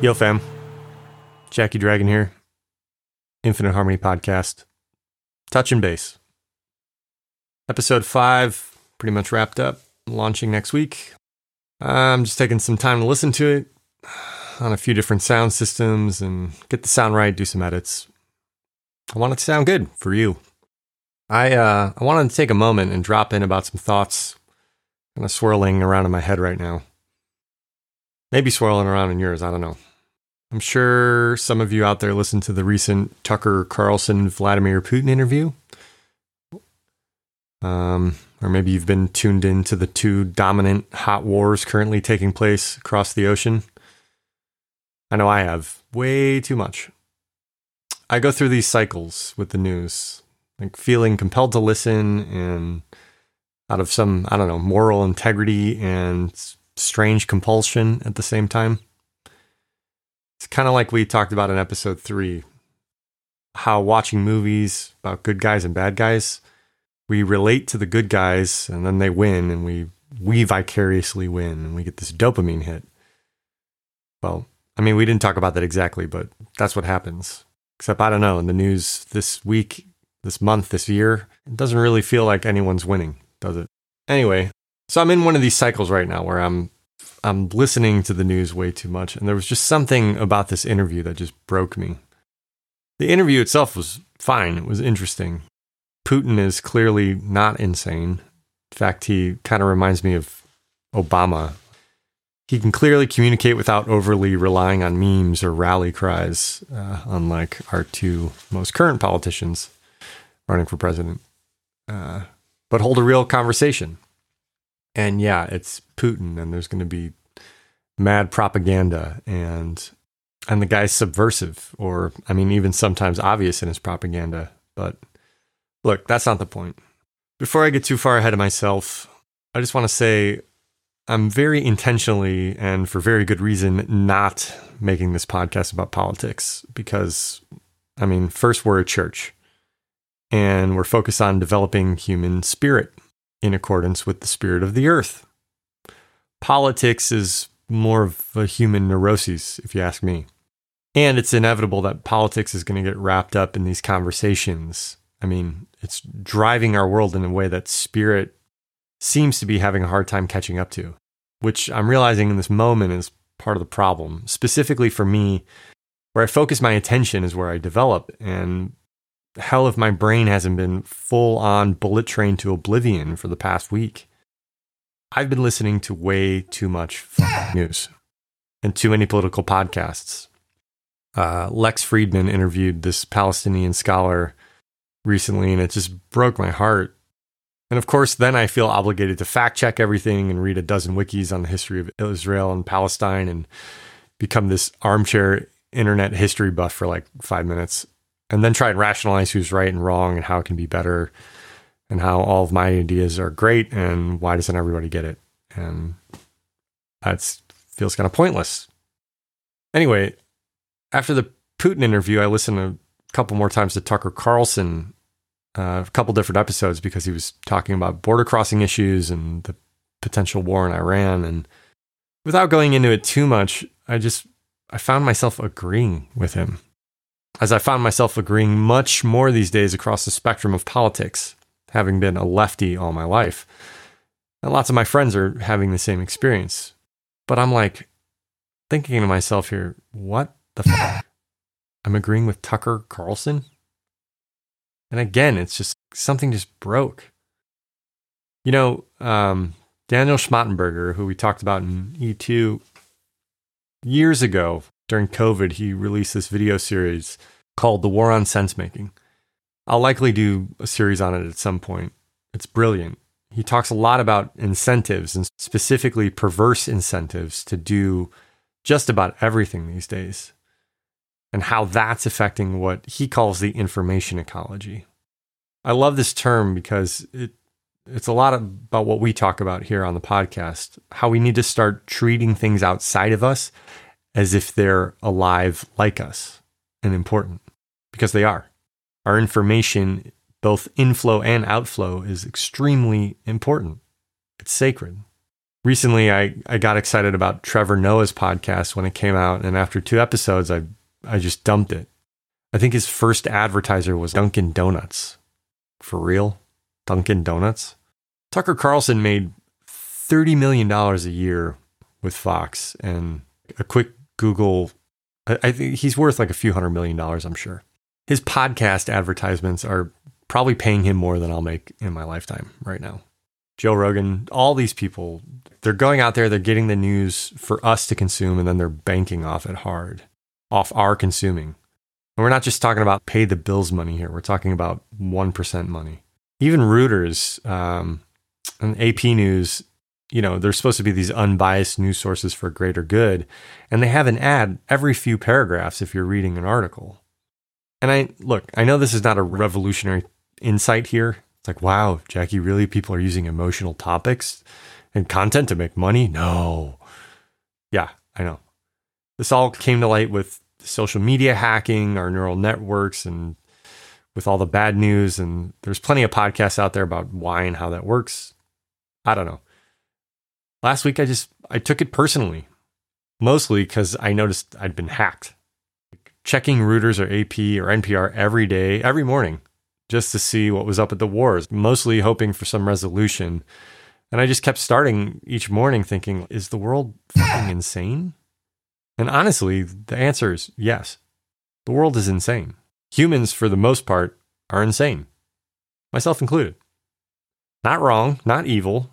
Yo, fam. Jackie Dragon here. Infinite Harmony Podcast. Touch and base. Episode five, pretty much wrapped up. Launching next week. I'm just taking some time to listen to it on a few different sound systems and get the sound right, do some edits. I want it to sound good for you. I uh, I wanted to take a moment and drop in about some thoughts kind of swirling around in my head right now. Maybe swirling around in yours, I don't know. I'm sure some of you out there listened to the recent Tucker Carlson Vladimir Putin interview. Um, or maybe you've been tuned in to the two dominant hot wars currently taking place across the ocean. I know I have way too much. I go through these cycles with the news, like feeling compelled to listen and out of some, I don't know, moral integrity and strange compulsion at the same time. It's kind of like we talked about in episode three how watching movies about good guys and bad guys, we relate to the good guys and then they win and we we vicariously win and we get this dopamine hit. Well, I mean, we didn't talk about that exactly, but that's what happens. Except I don't know, in the news this week, this month, this year, it doesn't really feel like anyone's winning, does it? Anyway, so I'm in one of these cycles right now where I'm I'm listening to the news way too much and there was just something about this interview that just broke me. The interview itself was fine, it was interesting. Putin is clearly not insane. In fact, he kind of reminds me of Obama. He can clearly communicate without overly relying on memes or rally cries, uh, unlike our two most current politicians running for president. Uh, but hold a real conversation. And yeah, it's Putin, and there's going to be mad propaganda, and and the guy's subversive, or I mean, even sometimes obvious in his propaganda. But look, that's not the point. Before I get too far ahead of myself, I just want to say I'm very intentionally and for very good reason not making this podcast about politics because, I mean, first, we're a church and we're focused on developing human spirit in accordance with the spirit of the earth. Politics is more of a human neurosis, if you ask me. And it's inevitable that politics is going to get wrapped up in these conversations. I mean, it's driving our world in a way that spirit seems to be having a hard time catching up to, which I'm realizing in this moment is part of the problem. Specifically for me, where I focus my attention is where I develop. And hell, if my brain hasn't been full on bullet train to oblivion for the past week, I've been listening to way too much news and too many political podcasts. Uh, Lex Fridman interviewed this Palestinian scholar recently, and it just broke my heart. And of course, then I feel obligated to fact check everything and read a dozen wikis on the history of Israel and Palestine and become this armchair internet history buff for like five minutes and then try and rationalize who's right and wrong and how it can be better and how all of my ideas are great and why doesn't everybody get it? And that feels kind of pointless. Anyway after the putin interview i listened a couple more times to tucker carlson uh, a couple different episodes because he was talking about border crossing issues and the potential war in iran. And without going into it too much i just i found myself agreeing with him as I found myself agreeing much more these days across the spectrum of politics, having been a lefty all my life. And lots of my friends are having the same experience. But I'm like thinking to myself here, what the? I'm agreeing with Tucker Carlson? And again, it's just something just broke. You know, um, Daniel Schmachtenberger, who we talked about in E2 years ago, during COVID, he released this video series called The War on Sense Making. I'll likely do a series on it at some point. It's brilliant. He talks a lot about incentives and specifically perverse incentives to do just about everything these days and how that's affecting what he calls the information ecology. I love this term because it it's a lot about what we talk about here on the podcast, how we need to start treating things outside of us as if they're alive like us and important because they are. Our information, both inflow and outflow, is extremely important. It's sacred. recently I, I got excited about Trevor Noah's podcast when it came out, and after two episodes, I I just dumped it. I think his first advertiser was Dunkin' Donuts. For real? Dunkin' Donuts? Tucker Carlson made $30 million a year with Fox, and a quick Google, I, think he's worth like a few hundred million dollars, I'm sure. His podcast advertisements are probably paying him more than I'll make in my lifetime right now. Joe Rogan, all these people, they're going out there, they're getting the news for us to consume, and then they're banking off it hard, off our consuming. And we're not just talking about pay the bills money here, we're talking about 1% money. Even Reuters um, and AP News, you know, they're supposed to be these unbiased news sources for greater good. And they have an ad every few paragraphs if you're reading an article. And I look, I know this is not a revolutionary insight here. It's like, wow, Jackie, really people are using emotional topics and content to make money? No. Yeah, I know. This all came to light with social media hacking, our neural networks, and with all the bad news. And there's plenty of podcasts out there about why and how that works. I don't know. Last week, I just I took it personally, mostly because I noticed I'd been hacked. Checking Reuters or AP or NPR every day, every morning, just to see what was up at the wars, mostly hoping for some resolution. And I just kept starting each morning thinking, is the world fucking insane? And honestly, the answer is yes. The world is insane. Humans, for the most part, are insane, myself included. Not wrong, not evil,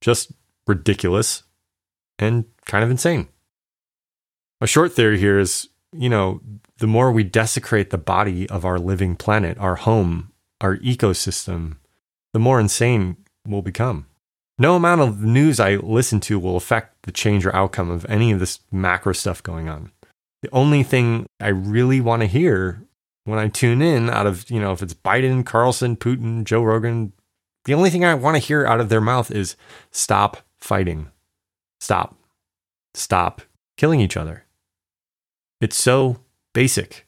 just ridiculous and kind of insane. A short theory here is you know, the more we desecrate the body of our living planet, our home, our ecosystem, the more insane we'll become. No amount of news I listen to will affect the change or outcome of any of this macro stuff going on. The only thing I really want to hear when I tune in out of, you know, if it's Biden, Carlson, Putin, Joe Rogan, the only thing I want to hear out of their mouth is stop fighting. Stop. Stop killing each other. It's so basic.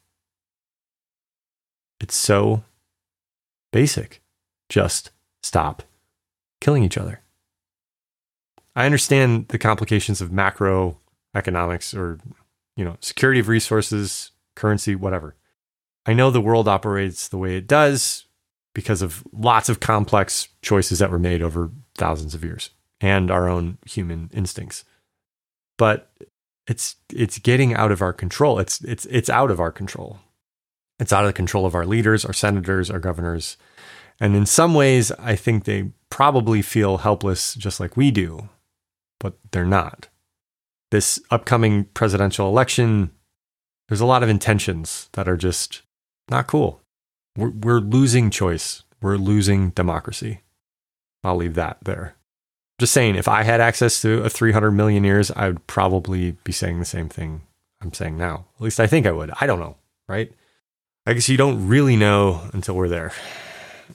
It's so basic. Just stop killing each other. I understand the complications of macroeconomics or, you know, security of resources, currency, whatever. I know the world operates the way it does because of lots of complex choices that were made over thousands of years and our own human instincts. But it's it's getting out of our control. It's it's it's out of our control. It's out of the control of our leaders, our senators, our governors. And in some ways, I think they probably feel helpless just like we do, but they're not. This upcoming presidential election, there's a lot of intentions that are just not cool. We're, we're losing choice. We're losing democracy. I'll leave that there. Just saying, if I had access to a 300 million years, I would probably be saying the same thing I'm saying now. At least I think I would. I don't know, right? I guess you don't really know until we're there.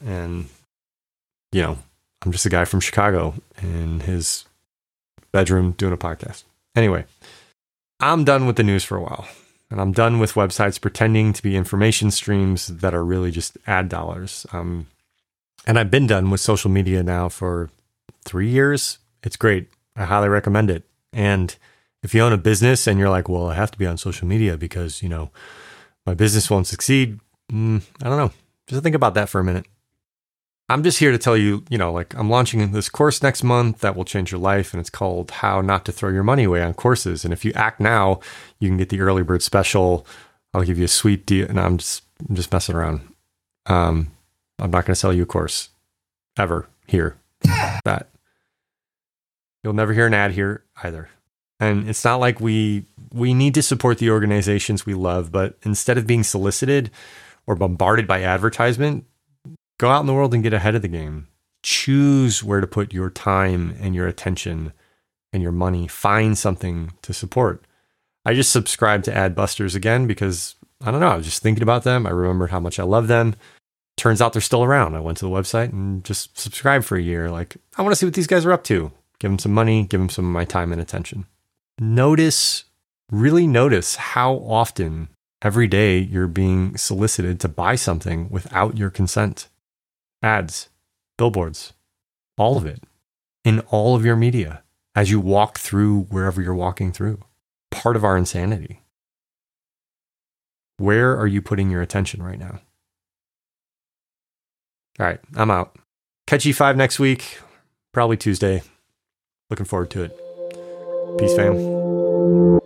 And, you know, I'm just a guy from Chicago in his bedroom doing a podcast. Anyway, I'm done with the news for a while. And I'm done with websites pretending to be information streams that are really just ad dollars. Um, and I've been done with social media now for three years, it's great. I highly recommend it. And if you own a business and you're like, well, I have to be on social media because, you know, my business won't succeed, mm, I don't know. Just think about that for a minute. I'm just here to tell you, you know, like I'm launching this course next month that will change your life, and it's called How Not to Throw Your Money Away on Courses. And if you act now, you can get the early bird special. I'll give you a sweet deal, and I'm just I'm just messing around. Um, I'm not going to sell you a course ever here. that You'll never hear an ad here either. And it's not like we we need to support the organizations we love, but instead of being solicited or bombarded by advertisement, go out in the world and get ahead of the game. Choose where to put your time and your attention and your money. Find something to support. I just subscribed to Adbusters again because I don't know, I was just thinking about them. I remembered how much I love them. Turns out they're still around. I went to the website and just subscribed for a year. Like, I want to see what these guys are up to give them some money, give them some of my time and attention. Notice, really notice how often every day you're being solicited to buy something without your consent. Ads, billboards, all of it in all of your media. as you walk through wherever you're walking through. Part of our insanity. Where are you putting your attention right now? All right, I'm out. Catch E5 next week, probably Tuesday. Looking forward to it. Peace, fam.